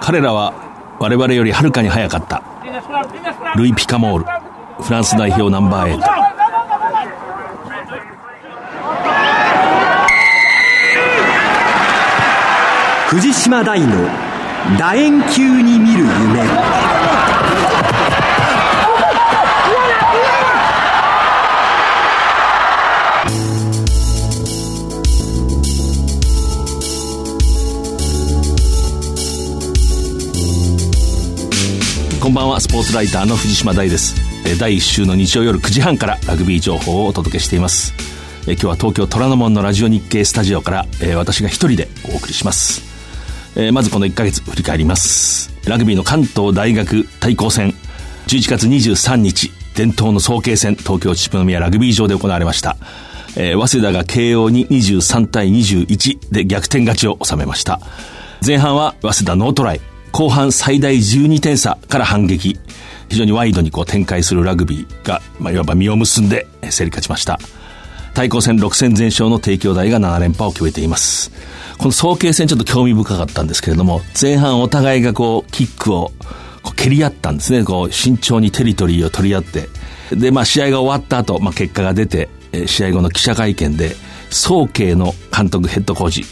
彼らは我々よりはるかに早かった。ルイ・ピカモールフランス代表ナンバー8藤島大の楕円球に見る夢。ばんはスポーツライターの藤島大です。第1週の日曜夜9時半からラグビー情報をお届けしています。今日は東京虎ノ門のラジオ日経スタジオから私が一人でお送りします。まずこの1ヶ月振り返ります。ラグビーの関東大学対抗戦。11月23日伝統の早慶戦東京秩父宮ラグビー場で行われました。えー、早稲田が慶応に23対21で逆転勝ちを収めました。前半は早稲田ノートライ、後半最大12点差から反撃。非常にワイドにこう展開するラグビーが、まあ、いわば実を結んで競り勝ちました。対抗戦6戦全勝の帝京大が7連覇を決めています。この早慶戦ちょっと興味深かったんですけれども、前半お互いがこう、キックをこう蹴り合ったんですね。こう、慎重にテリトリーを取り合って。で、まあ試合が終わった後、まあ結果が出て、試合後の記者会見で、早慶の監督ヘッドコーチ、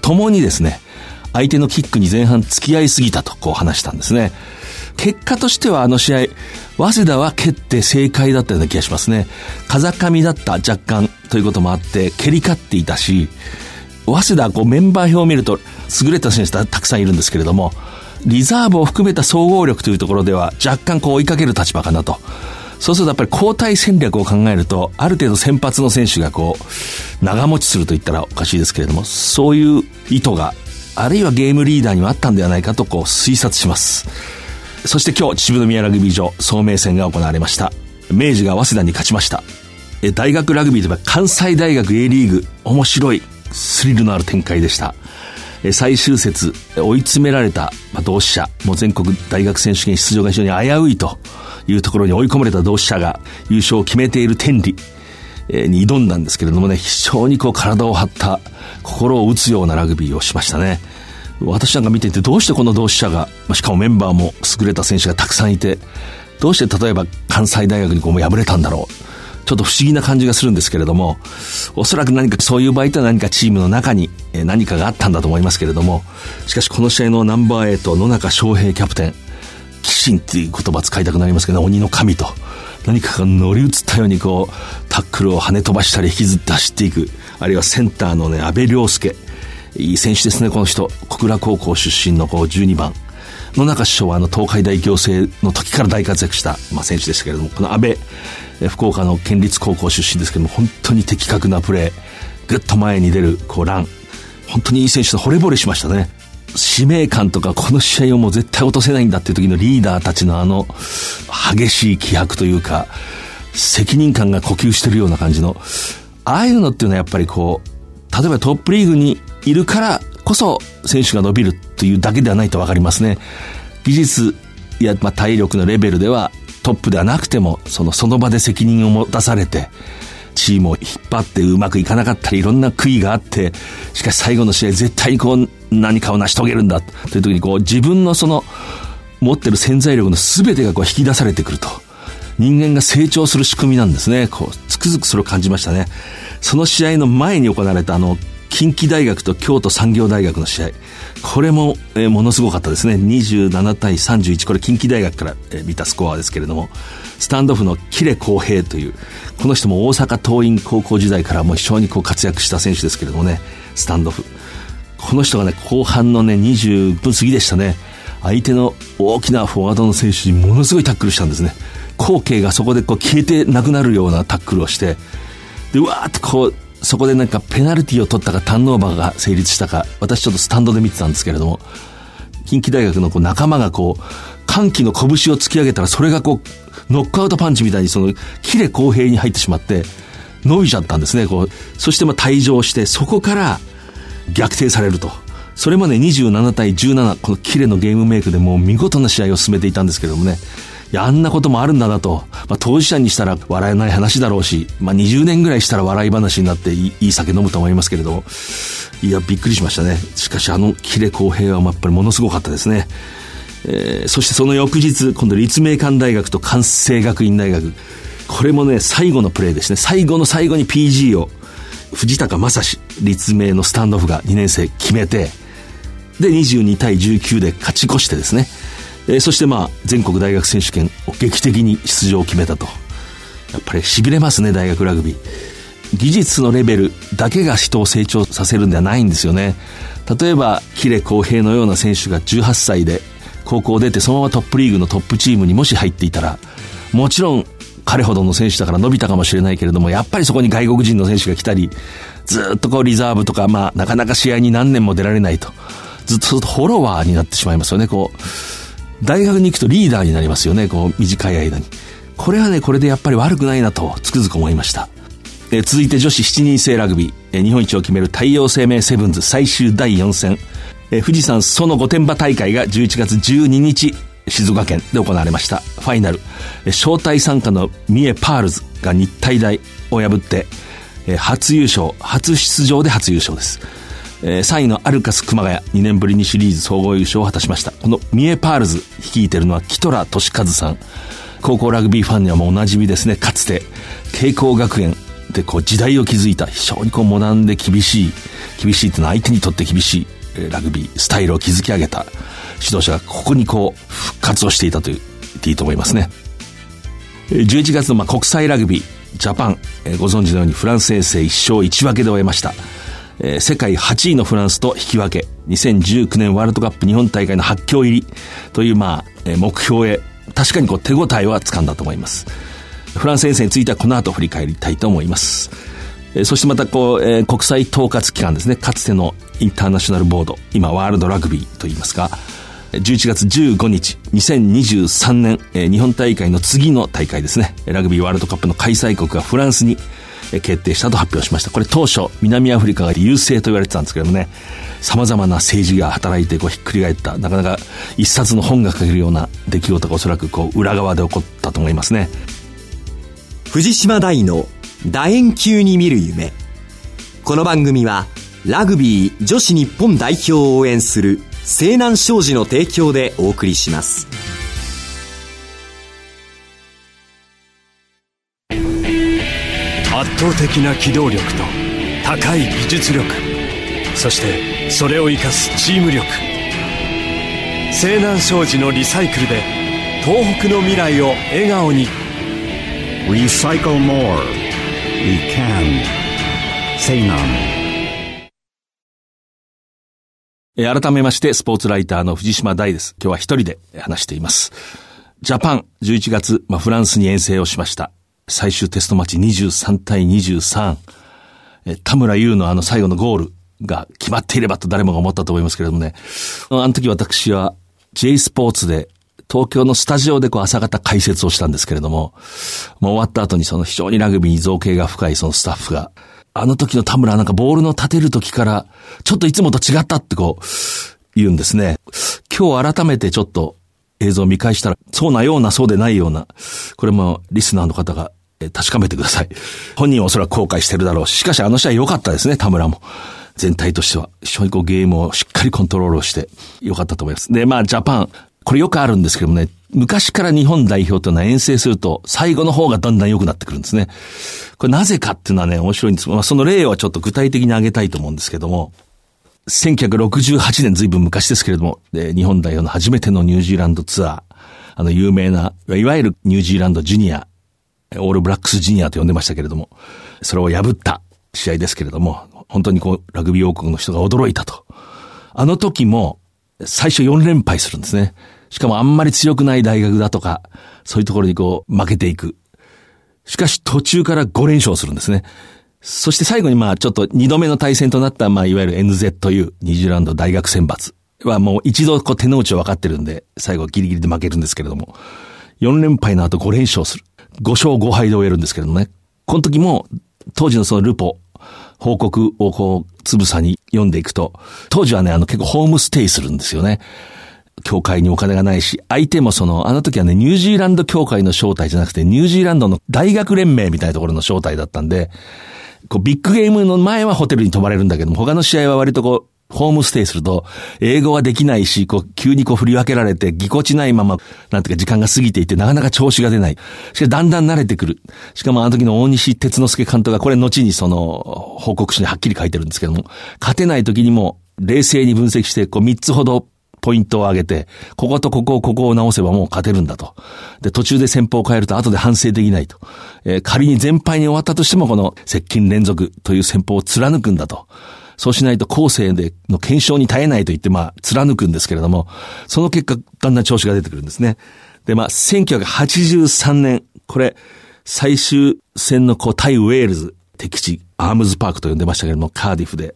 ともにですね、相手のキックに前半付き合いすぎたとこう話したんですね。結果としてはあの試合、早稲田は蹴って正解だったような気がしますね。風上だった若干ということもあって、蹴り勝っていたし、早稲田こうメンバー表を見ると優れた選手たくさんいるんですけれども、リザーブを含めた総合力というところでは若干こう追いかける立場かなと。そうするとやっぱり交代戦略を考えると、ある程度先発の選手がこう、長持ちすると言ったらおかしいですけれども、そういう意図があるいはゲームリーダーにもあったんではないかとこう推察します。そして今日、秩父宮ラグビー場、総明戦が行われました。明治が早稲田に勝ちました。大学ラグビーといえば関西大学 A リーグ、面白い、スリルのある展開でした。最終節、追い詰められた同志社、もう全国大学選手権出場が非常に危ういというところに追い込まれた同志社が優勝を決めている天理。に挑んだんですけれどもね、非常にこう体を張った心を打つようなラグビーをしましたね。私なんか見ていてどうしてこの同志社が、しかもメンバーも優れた選手がたくさんいて、どうして例えば関西大学にこうも敗れたんだろう。ちょっと不思議な感じがするんですけれども、おそらく何かそういう場合とは何かチームの中に何かがあったんだと思いますけれども、しかしこの試合のナンバー8野中翔平キャプテン、鬼神っていう言葉使いたくなりますけど、鬼の神と。何かが乗り移ったようにこう、タックルを跳ね飛ばしたり引きずって走っていく。あるいはセンターのね、安倍良介。いい選手ですね、この人。小倉高校出身のこう12番。野中師匠はあの東海大行政の時から大活躍した、まあ、選手でしたけれども、この安倍、福岡の県立高校出身ですけども、本当に的確なプレー、ぐっと前に出る、こう、ラン。本当にいい選手と惚れ惚れしましたね。使命感とかこの試合をもう絶対落とせないんだっていう時のリーダーたちのあの激しい気迫というか責任感が呼吸してるような感じのああいうのっていうのはやっぱりこう例えばトップリーグにいるからこそ選手が伸びるというだけではないとわかりますね技術や、まあ、体力のレベルではトップではなくてもそのその場で責任を持たされてチームを引っ張ってうまくいかなかったりいろんな悔いがあってしかし最後の試合絶対にこう何かを成し遂げるんだという時にこう自分のその持ってる潜在力の全てがこう引き出されてくると。人間が成長する仕組みなんですね。こう、つくづくそれを感じましたね。その試合の前に行われたあの、近畿大学と京都産業大学の試合。これも、えー、ものすごかったですね。27対31。これ近畿大学から、えー、見たスコアですけれども、スタンドオフのキレ公平という、この人も大阪桐蔭高校時代からもう非常にこう活躍した選手ですけれどもね、スタンドオフ。この人がね、後半のね、20分過ぎでしたね。相手の大きなフォワードの選手にものすごいタックルしたんですね。光景がそこでこう消えてなくなるようなタックルをして、で、わーってこう、そこでなんかペナルティを取ったかターンオーバーが成立したか、私ちょっとスタンドで見てたんですけれども、近畿大学のこう仲間がこう、歓喜の拳を突き上げたらそれがこう、ノックアウトパンチみたいにその、キレ公平に入ってしまって、伸びちゃったんですね、こう。そしてまあ退場して、そこから、逆転されると。それまで27対17、このキレのゲームメイクでもう見事な試合を進めていたんですけれどもね、いや、あんなこともあるんだなと。まあ、当事者にしたら笑えない話だろうし、まあ、20年ぐらいしたら笑い話になっていい酒飲むと思いますけれども、いや、びっくりしましたね。しかし、あの、キレ公平はやっぱりものすごかったですね。えー、そしてその翌日、今度立命館大学と関西学院大学。これもね、最後のプレーですね。最後の最後に PG を、藤高正史、立命のスタンドオフが2年生決めて、で、22対19で勝ち越してですね。えー、そしてまあ、全国大学選手権を劇的に出場を決めたと。やっぱり痺れますね、大学ラグビー。技術のレベルだけが人を成長させるんではないんですよね。例えば、キレ公平のような選手が18歳で高校を出てそのままトップリーグのトップチームにもし入っていたら、もちろん彼ほどの選手だから伸びたかもしれないけれども、やっぱりそこに外国人の選手が来たり、ずっとこうリザーブとか、まあ、なかなか試合に何年も出られないと。ずっとフォロワーになってしまいますよね、こう。大学に行くとリーダーになりますよね、こう、短い間に。これはね、これでやっぱり悪くないなと、つくづく思いました。え続いて女子7人制ラグビー、え日本一を決める太陽生命セブンズ最終第4戦。え富士山裾野御殿場大会が11月12日、静岡県で行われました。ファイナル。え招待参加の三重パールズが日体大を破って、え初優勝、初出場で初優勝です。えー、3位のアルカス熊谷、2年ぶりにシリーズ総合優勝を果たしました。この三重パールズ率いてるのは記虎敏和さん。高校ラグビーファンにはもうおなじみですね。かつて、慶光学園でこう時代を築いた非常にこうモダンで厳しい、厳しいっていうのは相手にとって厳しい、えラグビー、スタイルを築き上げた指導者がここにこう復活をしていたと言っていいと思いますね。11月のまあ国際ラグビー、ジャパン、えー、ご存知のようにフランス遠征1勝1分けで終えました。えー、世界8位のフランスと引き分け、2019年ワールドカップ日本大会の発強入りという、まあ、えー、目標へ、確かにこう手応えは掴んだと思います。フランス遠征についてはこの後振り返りたいと思います。えー、そしてまたこう、えー、国際統括機関ですね、かつてのインターナショナルボード、今ワールドラグビーと言いますか、11月15日、2023年、えー、日本大会の次の大会ですね、ラグビーワールドカップの開催国がフランスに決定したと発表しました。これ当初、南アフリカが優勢と言われてたんですけどもね、様々な政治が働いてこうひっくり返った、なかなか一冊の本が書けるような出来事がおそらくこう裏側で起こったと思いますね。藤島大の楕円球に見る夢。この番組は、ラグビー女子日本代表を応援する西南商事の提供でお送りします。倒的な機動力と高い技術力そしてそれを生かすチーム力西南商事のリサイクルで東北の未来を笑顔に「Recycle More」「We Can」西南改めまして、スポーツライターの藤島大です。今日は一人で話しています。ジャパン11月、まあ、フランスに遠征をしました。最終テストマッチ23対23。え、田村優のあの最後のゴールが決まっていればと誰もが思ったと思いますけれどもね。あの時私は J スポーツで東京のスタジオでこう朝方解説をしたんですけれども、もう終わった後にその非常にラグビーに造形が深いそのスタッフが、あの時の田村なんかボールの立てる時から、ちょっといつもと違ったってこう、言うんですね。今日改めてちょっと映像を見返したら、そうなような、そうでないような、これもリスナーの方がえ確かめてください。本人はおそらく後悔してるだろうし、かしあの試合良かったですね、田村も。全体としては。非常にこうゲームをしっかりコントロールして良かったと思います。で、まあジャパン、これよくあるんですけどもね、昔から日本代表というのは遠征すると、最後の方がだんだん良くなってくるんですね。これなぜかっていうのはね、面白いんです。まあその例はちょっと具体的に挙げたいと思うんですけども、1968年ずいぶん昔ですけれども、で、日本代表の初めてのニュージーランドツアー、あの有名な、いわゆるニュージーランドジュニア、オールブラックスジニアと呼んでましたけれども、それを破った試合ですけれども、本当にこう、ラグビー王国の人が驚いたと。あの時も、最初4連敗するんですね。しかもあんまり強くない大学だとか、そういうところにこう、負けていく。しかし途中から5連勝するんですね。そして最後にまあちょっと2度目の対戦となったまあいわゆる NZU、ニュージーランド大学選抜はもう一度こう手の内を分かってるんで、最後ギリギリで負けるんですけれども、4連敗の後5連勝する。5勝5敗で終えるんですけれどもね。この時も、当時のそのルポ、報告をこう、つぶさに読んでいくと、当時はね、あの結構ホームステイするんですよね。協会にお金がないし、相手もその、あの時はね、ニュージーランド協会の招待じゃなくて、ニュージーランドの大学連盟みたいなところの招待だったんで、こうビッグゲームの前はホテルに泊まれるんだけども、他の試合は割とこう、ホームステイすると、英語はできないし、こう、急にこう振り分けられて、ぎこちないまま、なんていうか時間が過ぎていて、なかなか調子が出ない。しかし、だんだん慣れてくる。しかもあの時の大西哲之助監督が、これ後にその、報告書にはっきり書いてるんですけども、勝てない時にも、冷静に分析して、こう、三つほどポイントを上げて、こことここをここを直せばもう勝てるんだと。で、途中で戦法を変えると後で反省できないと。えー、仮に全敗に終わったとしてもこの接近連続という戦法を貫くんだと。そうしないと後世での検証に耐えないと言って、まあ、貫くんですけれども、その結果、だんだん調子が出てくるんですね。で、まあ、1983年、これ、最終戦のこう、対ウェールズ、敵地、アームズパークと呼んでましたけれども、カーディフで、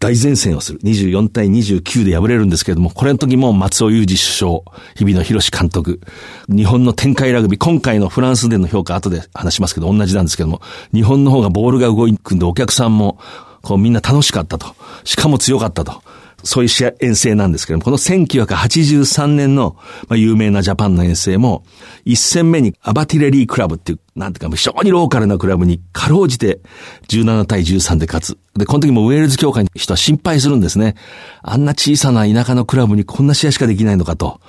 大前線をする。24対29で敗れるんですけれども、これの時も松尾裕二首相、日比野博監督、日本の展開ラグビー、今回のフランスでの評価後で話しますけど、同じなんですけども、日本の方がボールが動くんでお客さんも、こうみんな楽しかったと。しかも強かったと。そういう試合遠征なんですけども、この1983年の、まあ、有名なジャパンの遠征も、一戦目にアバティレリークラブっていう、なんていうか非常にローカルなクラブにかろうじて17対13で勝つ。で、この時もウェールズ協会の人は心配するんですね。あんな小さな田舎のクラブにこんな試合しかできないのかと。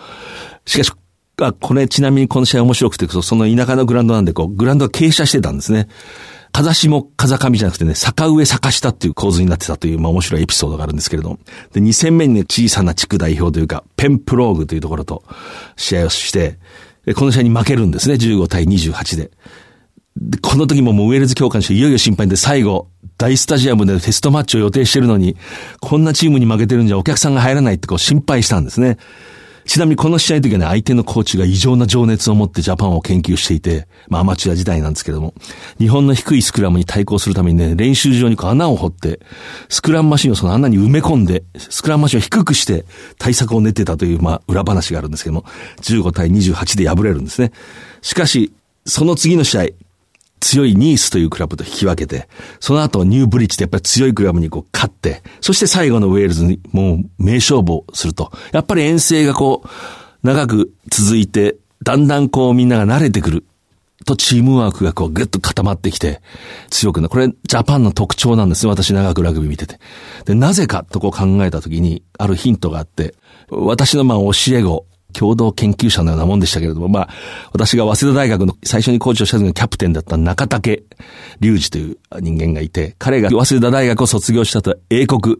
しかし、あ、これちなみにこの試合面白くて、その田舎のグラウンドなんで、こう、グラウンドが傾斜してたんですね。風下、風上じゃなくてね、坂上坂下っていう構図になってたという、まあ面白いエピソードがあるんですけれどもで、2戦目にね、小さな地区代表というか、ペンプローグというところと試合をして、この試合に負けるんですね、15対28で。で、この時ももうウェールズ協会の人いよいよ心配で最後、大スタジアムでテストマッチを予定してるのに、こんなチームに負けてるんじゃお客さんが入らないってこう心配したんですね。ちなみにこの試合の時はね、相手のコーチが異常な情熱を持ってジャパンを研究していて、まあアマチュア時代なんですけども、日本の低いスクラムに対抗するためにね、練習場にこう穴を掘って、スクラムマシンをその穴に埋め込んで、スクラムマシンを低くして対策を練ってたという、まあ裏話があるんですけども、15対28で敗れるんですね。しかし、その次の試合、強いニースというクラブと引き分けて、その後ニューブリッジでやっぱり強いクラブにこう勝って、そして最後のウェールズにもう名勝負をすると。やっぱり遠征がこう、長く続いて、だんだんこうみんなが慣れてくる。とチームワークがこうぐっと固まってきて強くなる。これジャパンの特徴なんですよ。私長くラグビー見てて。で、なぜかとこう考えたときにあるヒントがあって、私のまあ教え子、共同研究者のようなもんでしたけれども、まあ、私が早稲田大学の最初にコーチをした時のキャプテンだった中竹隆二という人間がいて、彼が早稲田大学を卒業したと英国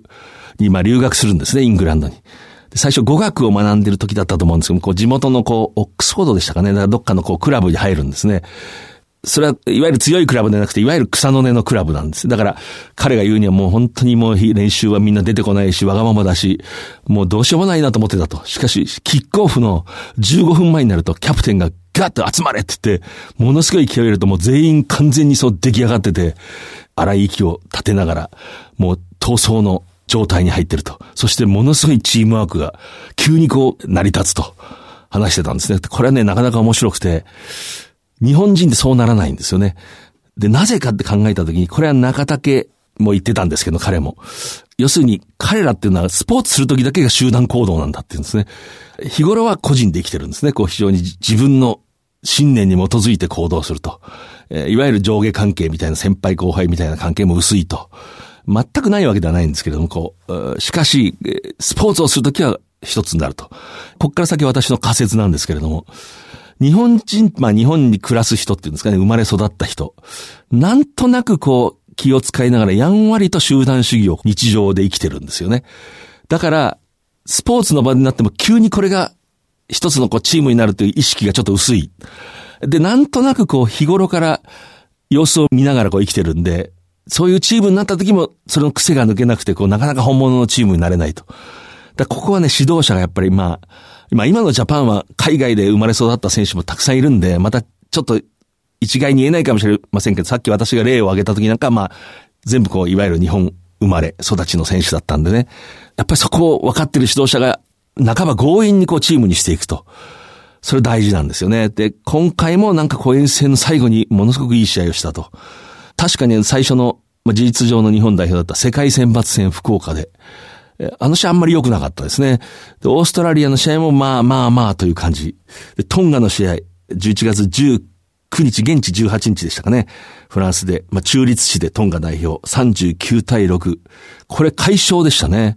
にまあ留学するんですね、イングランドに。最初語学を学んでる時だったと思うんですけどこう地元のこう、オックスフォードでしたかね、かどっかのこう、クラブに入るんですね。それは、いわゆる強いクラブではなくて、いわゆる草の根のクラブなんです。だから、彼が言うにはもう本当にもう練習はみんな出てこないし、わがままだし、もうどうしようもないなと思ってたと。しかし、キックオフの15分前になると、キャプテンがガッと集まれって言って、ものすごい勢いを入れるともう全員完全にそう出来上がってて、荒い息を立てながら、もう闘争の状態に入ってると。そしてものすごいチームワークが急にこう成り立つと話してたんですね。これはね、なかなか面白くて、日本人ってそうならないんですよね。で、なぜかって考えたときに、これは中竹も言ってたんですけど、彼も。要するに、彼らっていうのはスポーツするときだけが集団行動なんだっていうんですね。日頃は個人で生きてるんですね。こう非常に自分の信念に基づいて行動すると。えー、いわゆる上下関係みたいな先輩後輩みたいな関係も薄いと。全くないわけではないんですけれども、こう、しかし、スポーツをするときは一つになると。こっから先私の仮説なんですけれども、日本人、まあ日本に暮らす人っていうんですかね、生まれ育った人。なんとなくこう、気を使いながらやんわりと集団主義を日常で生きてるんですよね。だから、スポーツの場になっても急にこれが一つのこうチームになるという意識がちょっと薄い。で、なんとなくこう日頃から様子を見ながらこう生きてるんで、そういうチームになった時もその癖が抜けなくてこうなかなか本物のチームになれないと。だここはね、指導者がやっぱりまあ、まあ今のジャパンは海外で生まれ育った選手もたくさんいるんで、またちょっと一概に言えないかもしれませんけど、さっき私が例を挙げた時なんかまあ、全部こう、いわゆる日本生まれ育ちの選手だったんでね。やっぱりそこを分かってる指導者が、半ば強引にこうチームにしていくと。それ大事なんですよね。で、今回もなんかこう遠征の最後にものすごくいい試合をしたと。確かに最初の、まあ、事実上の日本代表だった世界選抜戦福岡で、あの試合あんまり良くなかったですね。で、オーストラリアの試合もまあまあまあという感じ。で、トンガの試合、11月19日、現地18日でしたかね。フランスで、まあ中立市でトンガ代表39対6。これ快勝でしたね。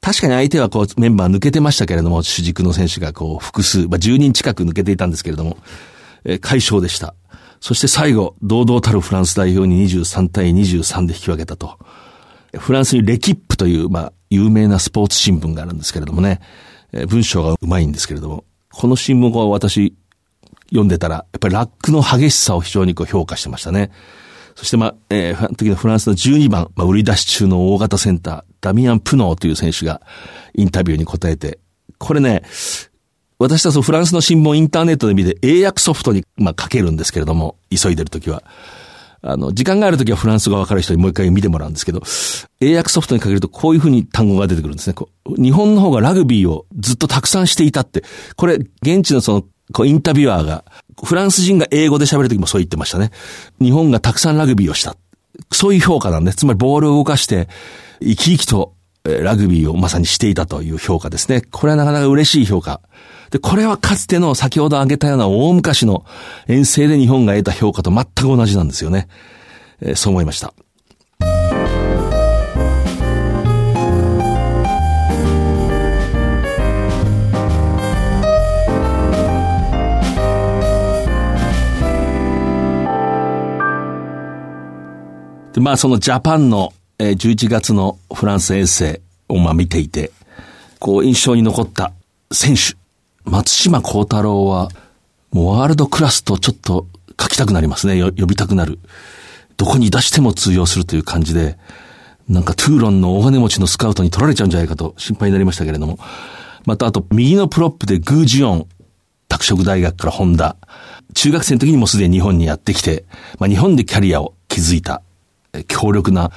確かに相手はこうメンバー抜けてましたけれども、主軸の選手がこう複数、まあ10人近く抜けていたんですけれども、えー、快勝でした。そして最後、堂々たるフランス代表に23対23で引き分けたと。フランスにレキップという、まあ、有名なスポーツ新聞があるんですけれどもね、え、文章がうまいんですけれども、この新聞を私読んでたら、やっぱりラックの激しさを非常にこう評価してましたね。そしてまあ、えー、時のフランスの12番、まあ、売り出し中の大型センター、ダミアン・プノーという選手がインタビューに答えて、これね、私たちフランスの新聞インターネットで見て英訳ソフトに、まあ、書けるんですけれども、急いでるときは。あの、時間があるときはフランス語わかる人にもう一回見てもらうんですけど、英訳ソフトにかけるとこういうふうに単語が出てくるんですね。日本の方がラグビーをずっとたくさんしていたって、これ、現地のその、こうインタビュアーが、フランス人が英語で喋るときもそう言ってましたね。日本がたくさんラグビーをした。そういう評価なんで。つまりボールを動かして、生き生きとラグビーをまさにしていたという評価ですね。これはなかなか嬉しい評価。で、これはかつての先ほど挙げたような大昔の遠征で日本が得た評価と全く同じなんですよね。えー、そう思いました。で、まあそのジャパンの、えー、11月のフランス遠征をまあ見ていて、こう印象に残った選手、松島幸太郎は、もうワールドクラスとちょっと書きたくなりますね。呼びたくなる。どこに出しても通用するという感じで、なんかトゥーロンの大金持ちのスカウトに取られちゃうんじゃないかと心配になりましたけれども。またあと、右のプロップで具智元、拓殖大学からホンダ。中学生の時にもすでに日本にやってきて、まあ、日本でキャリアを築いた強力な、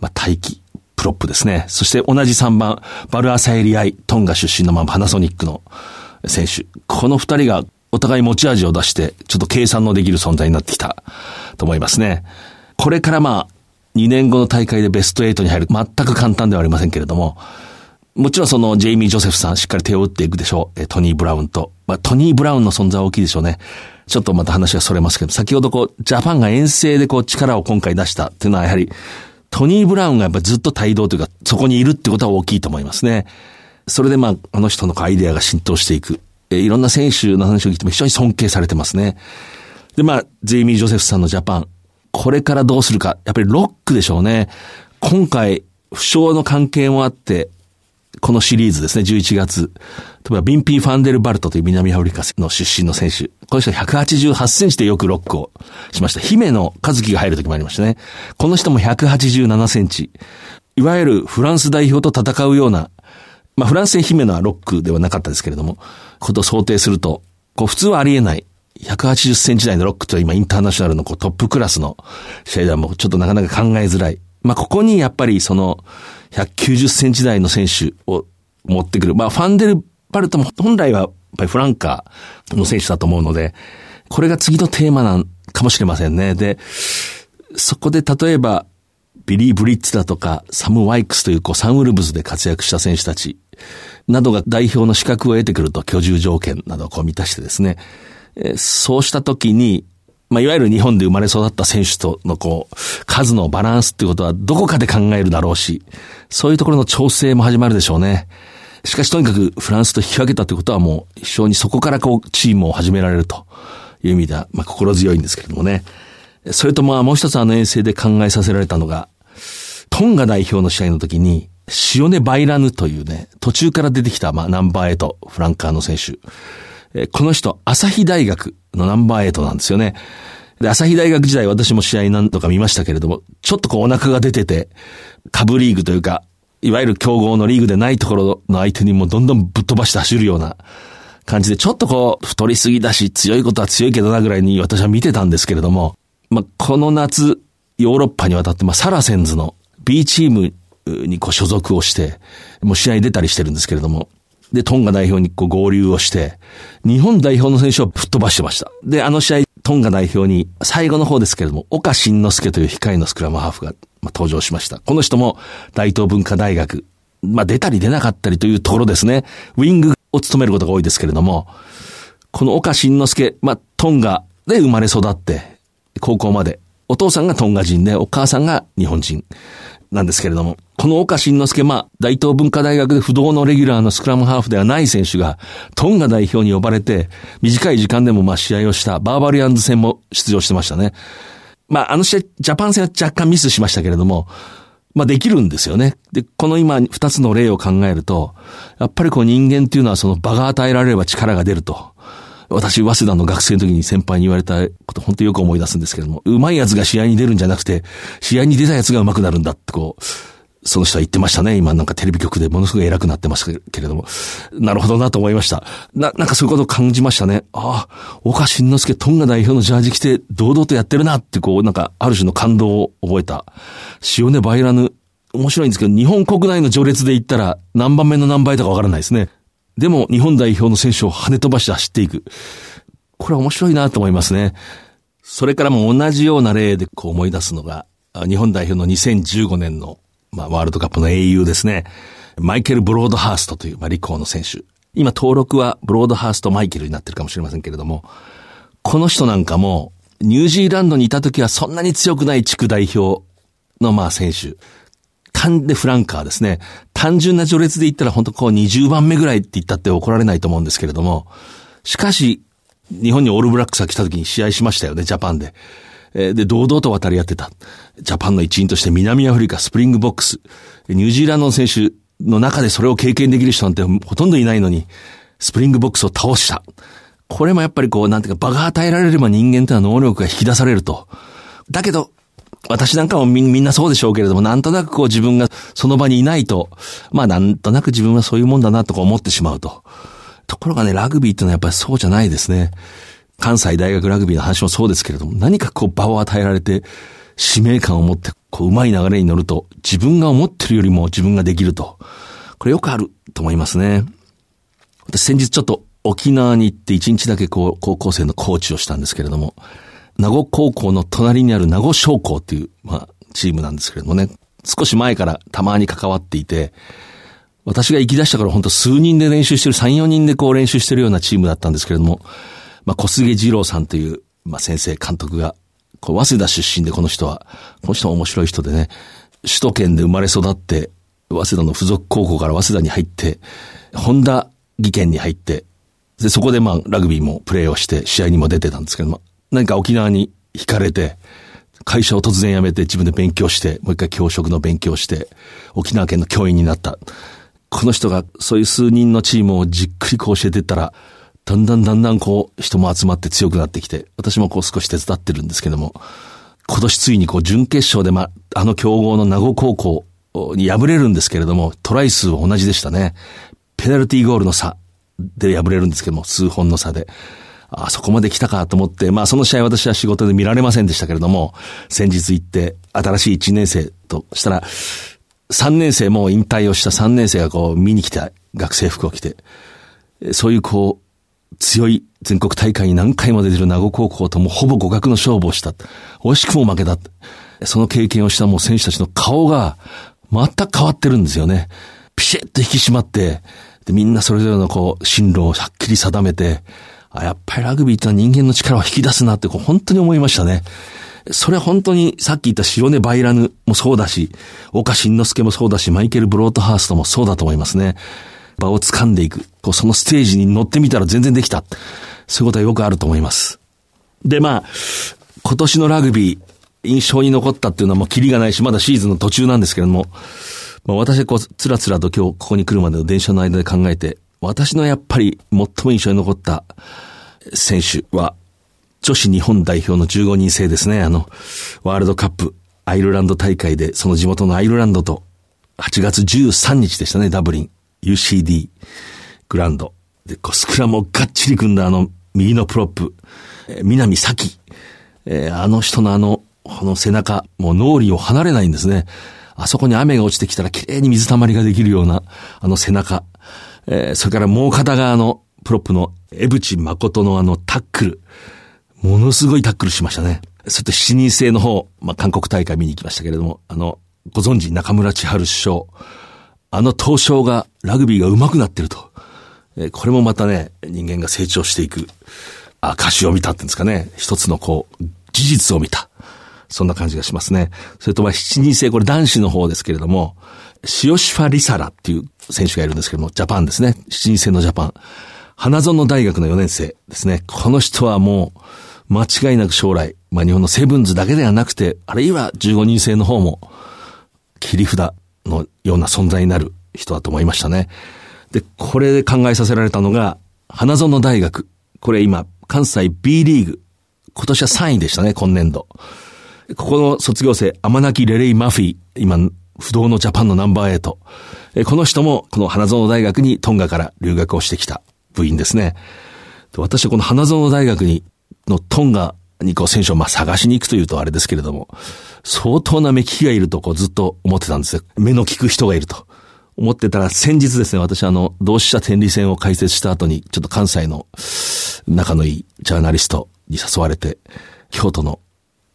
まあ、体躯、プロップですね。そして同じ3番、ヴァルアサエリ愛、トンガ出身の、まあ、パナソニックの選手。この二人がお互い持ち味を出して、ちょっと計算のできる存在になってきたと思いますね。これからまあ、2年後の大会でベスト8に入る。全く簡単ではありませんけれども、もちろんそのジェイミー・ジョセフさんしっかり手を打っていくでしょう。えトニー・ブラウンと。まあ、トニー・ブラウンの存在は大きいでしょうね。ちょっとまた話がそれますけど、先ほどこう、ジャパンが遠征でこう力を今回出したっていうのはやはり、トニー・ブラウンがやっぱずっと帯同というか、そこにいるってことは大きいと思いますね。それでまあ、あの人のアイデアが浸透していく。えいろんな選手の話を聞いても非常に尊敬されてますね。でまあ、ジェイミー・ジョセフさんのジャパン。これからどうするか。やっぱりロックでしょうね。今回、負傷の関係もあって、このシリーズですね、11月。例えば、ビンピー・ファンデルバルトという南アフリカの出身の選手。この人は188センチでよくロックをしました。姫野和樹が入る時もありましたね。この人も187センチ。いわゆるフランス代表と戦うような、まあ、フランス戦姫野はロックではなかったですけれども、ことを想定すると、こう、普通はありえない。180センチ台のロックと今インターナショナルのこうトップクラスの試合ではもうちょっとなかなか考えづらい。まあ、ここにやっぱりその190センチ台の選手を持ってくる。まあ、ファンデルバルトも本来はやっぱりフランカーの選手だと思うので、これが次のテーマなんかもしれませんね。で、そこで例えば、ヴィリー・ブリッツだとか、サム・ワイクスというこうサンウルブズで活躍した選手たちなどが代表の資格を得てくると居住条件などをこう満たしてですね、えそうした時に、まあ、いわゆる日本で生まれ育った選手とのこう、数のバランスっていうことはどこかで考えるだろうし、そういうところの調整も始まるでしょうね。しかしとにかくフランスと引き分けたってことはもう非常にそこからこう、チームを始められるという意味では、まあ、心強いんですけれどもね。それとまあ、もう一つあの遠征で考えさせられたのが、トンガ代表の試合の時に、シオネ・バイラヌというね、途中から出てきた、まあ、ナンバー8、フランカーの選手。えこの人、朝日大学のナンバー8なんですよね。で、朝日大学時代私も試合何度か見ましたけれども、ちょっとこうお腹が出てて、下部リーグというか、いわゆる競合のリーグでないところの相手にもどんどんぶっ飛ばして走るような感じで、ちょっとこう、太りすぎだし、強いことは強いけどなぐらいに私は見てたんですけれども、まあ、この夏、ヨーロッパに渡って、まあ、サラセンズの B チームにこう所属をして、もう試合出たりしてるんですけれども、で、トンガ代表にこう合流をして、日本代表の選手を吹っ飛ばしてました。で、あの試合、トンガ代表に、最後の方ですけれども、岡慎之助という控えのスクラムハーフが、まあ、登場しました。この人も大東文化大学まあ出たり出なかったりというところですね。ウィングを務めることが多いですけれども、この岡慎之助、まあトンガで生まれ育って、高校まで。お父さんがトンガ人で、お母さんが日本人なんですけれども、この岡慎之助、まあ、大東文化大学で不動のレギュラーのスクラムハーフではない選手が、トンガ代表に呼ばれて、短い時間でもまあ試合をしたバーバリアンズ戦も出場してましたね。まあ、あの試合、ジャパン戦は若干ミスしましたけれども、まあできるんですよね。で、この今二つの例を考えると、やっぱりこう人間っていうのはその場が与えられれば力が出ると。私、早稲田の学生の時に先輩に言われたこと、本当よく思い出すんですけれども、上手い奴が試合に出るんじゃなくて、試合に出た奴が上手くなるんだってこう、その人は言ってましたね。今なんかテレビ局でものすごい偉くなってますけれども。なるほどなと思いました。な、なんかそういうことを感じましたね。ああ、岡慎之助トンガ代表のジャージ着て堂々とやってるなってこう、なんかある種の感動を覚えた。塩根バイラヌ、面白いんですけど、日本国内の序列で言ったら何番目の何倍とかわからないですね。でも日本代表の選手を跳ね飛ばして走っていく。これは面白いなと思いますね。それからも同じような例でこう思い出すのが、日本代表の2015年の、まあ、ワールドカップの英雄ですね。マイケル・ブロードハーストという、まあ、リの選手。今登録はブロードハースト・マイケルになってるかもしれませんけれども、この人なんかも、ニュージーランドにいた時はそんなに強くない地区代表のまあ選手。タンデ・フランカーですね。単純な序列で言ったら本当こう20番目ぐらいって言ったって怒られないと思うんですけれども、しかし、日本にオールブラックスが来た時に試合しましたよね、ジャパンで。で、堂々と渡り合ってた。ジャパンの一員として南アフリカ、スプリングボクス。ニュージーランドの選手の中でそれを経験できる人なんてほとんどいないのに、スプリングボクスを倒した。これもやっぱりこう、なんていうか、場が与えられれば人間というのは能力が引き出されると。だけど、私なんかもみんなそうでしょうけれども、なんとなくこう自分がその場にいないと、まあなんとなく自分はそういうもんだなとか思ってしまうと。ところがね、ラグビーってのはやっぱりそうじゃないですね。関西大学ラグビーの話もそうですけれども、何かこう場を与えられて、使命感を持って、こう、うまい流れに乗ると、自分が思ってるよりも自分ができると。これよくあると思いますね。私先日ちょっと沖縄に行って一日だけこう、高校生のコーチをしたんですけれども、名護高校の隣にある名護商工っていう、まあ、チームなんですけれどもね、少し前からたまに関わっていて、私が行き出したから本当数人で練習してる、3、4人でこう練習してるようなチームだったんですけれども、まあ、小菅二郎さんという、まあ、先生、監督が、こう、早稲田出身でこの人は、この人は面白い人でね、首都圏で生まれ育って、早稲田の附属高校から早稲田に入って、本田技研に入って、で、そこでまあ、ラグビーもプレーをして、試合にも出てたんですけども、何か沖縄に惹かれて、会社を突然辞めて自分で勉強して、もう一回教職の勉強して、沖縄県の教員になった。この人がそういう数人のチームをじっくりこう教えていったら、だんだんだんだんこう人も集まって強くなってきて、私もこう少し手伝ってるんですけども、今年ついにこう準決勝でま、あの強豪の名護高校に敗れるんですけれども、トライ数は同じでしたね。ペナルティーゴールの差で敗れるんですけども、数本の差で。あそこまで来たかと思って、まあその試合私は仕事で見られませんでしたけれども、先日行って新しい1年生としたら、3年生も引退をした3年生がこう見に来た学生服を着て、そういうこう、強い全国大会に何回も出てる名護高校ともほぼ互角の勝負をした。惜しくも負けた。その経験をしたもう選手たちの顔が全く変わってるんですよね。ピシッと引き締まって、でみんなそれぞれのこう、進路をはっきり定めて、あ、やっぱりラグビーってのは人間の力を引き出すなってこう本当に思いましたね。それは本当にさっき言った塩根バイラヌもそうだし、岡慎之助もそうだし、マイケル・ブロートハーストもそうだと思いますね。場を掴んでいく。こうそのステージに乗ってみたら全然できた。そういうことはよくあると思います。で、まあ、今年のラグビー、印象に残ったっていうのはもうキリがないし、まだシーズンの途中なんですけれども、まあ、私はこう、つらつらと今日ここに来るまでの電車の間で考えて、私のやっぱり最も印象に残った選手は、女子日本代表の15人制ですね。あの、ワールドカップ、アイルランド大会で、その地元のアイルランドと、8月13日でしたね、ダブリン、UCD、グランド。で、こうスクラムをがっちり組んだあの、右のプロップ、えー、南早紀。えー、あの人のあの、この背中、もう脳裏を離れないんですね。あそこに雨が落ちてきたら綺麗に水たまりができるような、あの背中。えー、それからもう片側のプロップの江渕まことのあのタックル。ものすごいタックルしましたね。そして7人制の方、まあ、韓国大会見に行きましたけれども、あの、ご存知中村千春首相。あの東証がラグビーが上手くなってると。えー、これもまたね、人間が成長していく、証を見たっていうんですかね。一つのこう、事実を見た。そんな感じがしますね。それとまあ7人制、これ男子の方ですけれども、シオシファ・リサラっていう選手がいるんですけども、ジャパンですね。7人制のジャパン。花園大学の4年生ですね。この人はもう、間違いなく将来、まあ日本のセブンズだけではなくて、あるいは15人制の方も、切り札のような存在になる人だと思いましたね。で、これで考えさせられたのが、花園大学。これ今、関西 B リーグ。今年は3位でしたね、今年度。ここの卒業生、天泣レレイ・マフィー。今、不動のジャパンのナンバー8。この人も、この花園大学にトンガから留学をしてきた部員ですね。私はこの花園大学に、のトンガにこう選手をまあ探しに行くというとあれですけれども、相当な目利きがいるとこうずっと思ってたんですよ。目の利く人がいると。思ってたら先日ですね、私あの、同志社天理戦を開設した後に、ちょっと関西の仲のいいジャーナリストに誘われて、京都の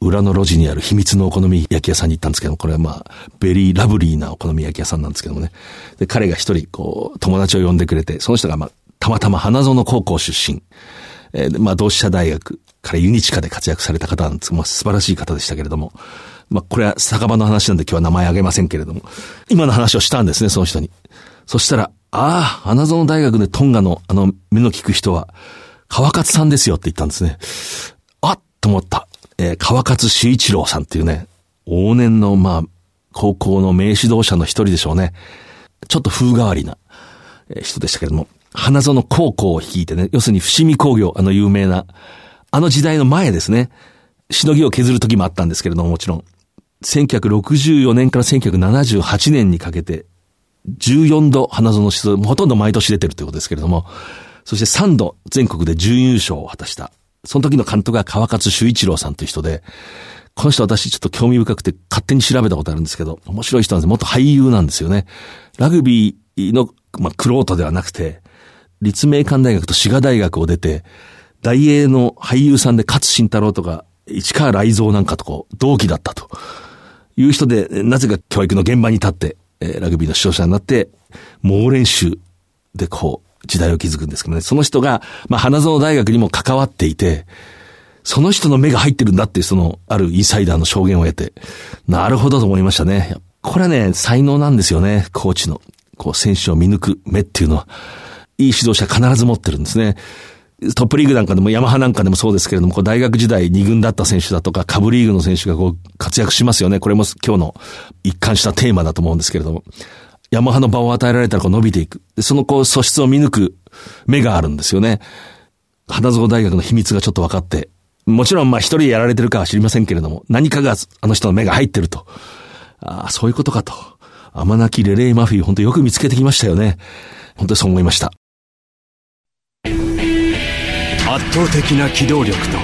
裏の路地にある秘密のお好み焼き屋さんに行ったんですけども、これはまあ、ベリーラブリーなお好み焼き屋さんなんですけどもね。で、彼が一人、こう、友達を呼んでくれて、その人がまあ、たまたま花園高校出身。えー、まあ、同志社大学からユニチカで活躍された方なんですまあ、素晴らしい方でしたけれども。まあ、これは酒場の話なんで今日は名前あげませんけれども。今の話をしたんですね、その人に。そしたら、ああ、花園大学でトンガのあの目の利く人は、川勝さんですよって言ったんですね。あっと思った。えー、川勝修一郎さんっていうね、往年の、まあ、高校の名指導者の一人でしょうね。ちょっと風変わりな、え、人でしたけれども、花園高校を率いてね、要するに伏見工業、あの有名な、あの時代の前ですね、しのぎを削る時もあったんですけれども、もちろん。1964年から1978年にかけて、14度花園出場、ほとんど毎年出てるということですけれども、そして3度全国で準優勝を果たした。その時の監督が川勝修一郎さんという人で、この人私ちょっと興味深くて勝手に調べたことあるんですけど、面白い人なんです。元俳優なんですよね。ラグビーの、まあ、クロートではなくて、立命館大学と滋賀大学を出て、大英の俳優さんで勝慎太郎とか、市川雷蔵なんかとこう、同期だったと。いう人で、なぜか教育の現場に立って、えー、ラグビーの指導者になって、猛練習でこう、時代を築くんですけどね。その人が、まあ、花園大学にも関わっていて、その人の目が入ってるんだっていう、その、あるインサイダーの証言を得て、なるほどと思いましたね。これはね、才能なんですよね、コーチの。こう、選手を見抜く目っていうのは、いい指導者必ず持ってるんですね。トップリーグなんかでもヤマハなんかでもそうですけれども、こう大学時代二軍だった選手だとか、下部リーグの選手がこう活躍しますよね。これも今日の一貫したテーマだと思うんですけれども。ヤマハの場を与えられたらこう伸びていく。そのこう素質を見抜く目があるんですよね。花園大学の秘密がちょっと分かって。もちろんまあ一人やられてるかは知りませんけれども、何かがあの人の目が入ってると。ああ、そういうことかと。天泣きレレイ・マフィー、本当よく見つけてきましたよね。本当にそう思いました。圧倒的な機動力と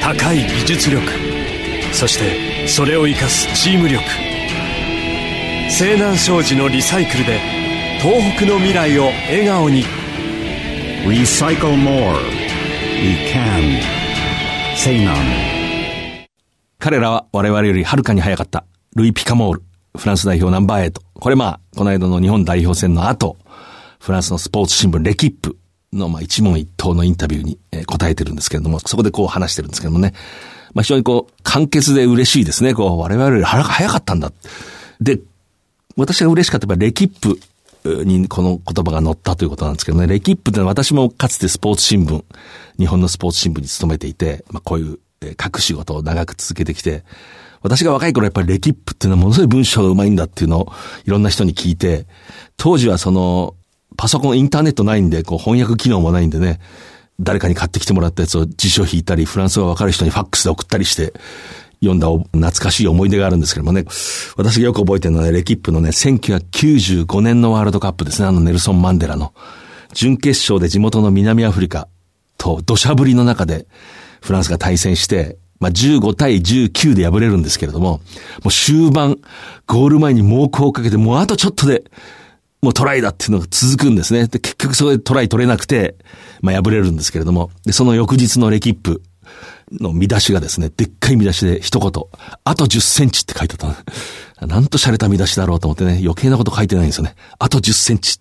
高い技術力そしてそれを生かすチーム力西南商事のリサイクルで東北の未来を笑顔に「Recycle More」「We Can」西南彼らは我々よりはるかに早かったルイ・ピカモールフランス代表ナンバー8これまあこの間の日本代表戦の後フランスのスポーツ新聞レキップの、まあ、一問一答のインタビューに、え答えてるんですけれども、そこでこう話してるんですけどもね。まあ、非常にこう、簡潔で嬉しいですね。こう、我々より早かったんだ。で、私が嬉しかったのは、レキップにこの言葉が載ったということなんですけどね。レキップってのは私もかつてスポーツ新聞、日本のスポーツ新聞に勤めていて、まあ、こういう、え書く仕事を長く続けてきて、私が若い頃やっぱりレキップっていうのはものすごい文章がうまいんだっていうのをいろんな人に聞いて、当時はその、パソコン、インターネットないんで、こう翻訳機能もないんでね、誰かに買ってきてもらったやつを辞書引いたり、フランス語がわかる人にファックスで送ったりして、読んだ懐かしい思い出があるんですけどもね。私がよく覚えてるのはね、レキップのね、1995年のワールドカップですね、あのネルソン・マンデラの。準決勝で地元の南アフリカと土砂降りの中でフランスが対戦して、まあ、15対19で敗れるんですけれども、もう終盤、ゴール前に猛攻をかけて、もうあとちょっとで、もうトライだっていうのが続くんですね。で、結局それでトライ取れなくて、まあ敗れるんですけれども、で、その翌日のレキップの見出しがですね、でっかい見出しで一言、あと10センチって書いてあった。なんと洒落た見出しだろうと思ってね、余計なこと書いてないんですよね。あと10センチ。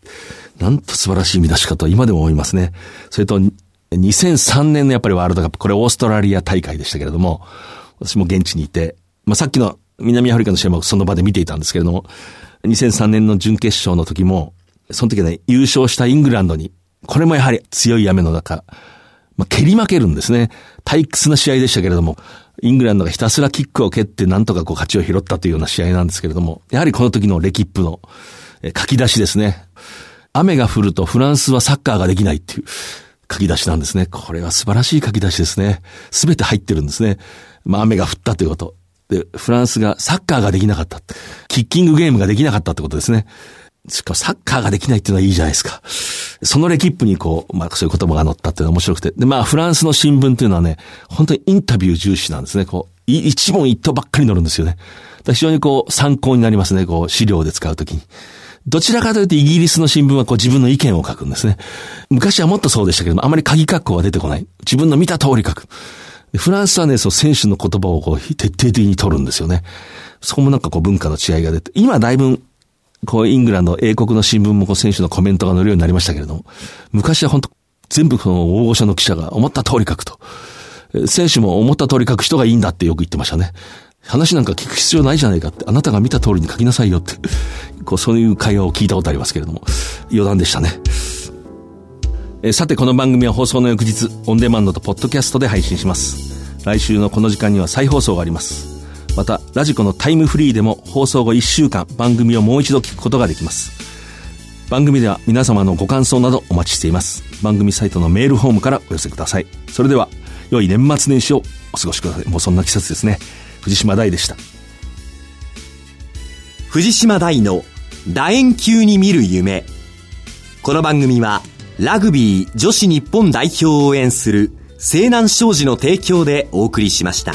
なんと素晴らしい見出しかと今でも思いますね。それと、2003年のやっぱりワールドカップ、これオーストラリア大会でしたけれども、私も現地にいて、まあ、さっきの南アフリカの試合もその場で見ていたんですけれども、2003年の準決勝の時も、その時はね、優勝したイングランドに、これもやはり強い雨の中、まあ、蹴り負けるんですね。退屈な試合でしたけれども、イングランドがひたすらキックを蹴ってなんとかこう勝ちを拾ったというような試合なんですけれども、やはりこの時のレキップの書き出しですね。雨が降るとフランスはサッカーができないっていう書き出しなんですね。これは素晴らしい書き出しですね。すべて入ってるんですね。まあ雨が降ったということ。で、フランスがサッカーができなかった。キッキングゲームができなかったってことですね。しかもサッカーができないっていうのはいいじゃないですか。そのレキップにこう、まあそういう言葉が載ったっていうのは面白くて。で、まあフランスの新聞っていうのはね、本当にインタビュー重視なんですね。こう、一問一答ばっかり載るんですよね。非常にこう参考になりますね。こう資料で使うときに。どちらかというとイギリスの新聞はこう自分の意見を書くんですね。昔はもっとそうでしたけども、あまり鍵括弧が出てこない。自分の見た通り書く。フランスはね、そう選手の言葉をこう徹底的に取るんですよね。そこもなんかこう文化の違いが出て、今だいぶこう、イングランド、英国の新聞もこう、選手のコメントが載るようになりましたけれども、昔は本当全部この大御所の記者が思った通り書くと。選手も思った通り書く人がいいんだってよく言ってましたね。話なんか聞く必要ないじゃないかって、あなたが見た通りに書きなさいよって、こう、そういう会話を聞いたことありますけれども、余談でしたね。えさて、この番組は放送の翌日、オンデマンドとポッドキャストで配信します。来週のこの時間には再放送があります。また、ラジコのタイムフリーでも放送後1週間番組をもう一度聞くことができます。番組では皆様のご感想などお待ちしています。番組サイトのメールフォームからお寄せください。それでは、良い年末年始をお過ごしください。もうそんな季節ですね。藤島大でした。藤島大の楕円球に見る夢。この番組は、ラグビー女子日本代表を応援する西南商事の提供でお送りしました。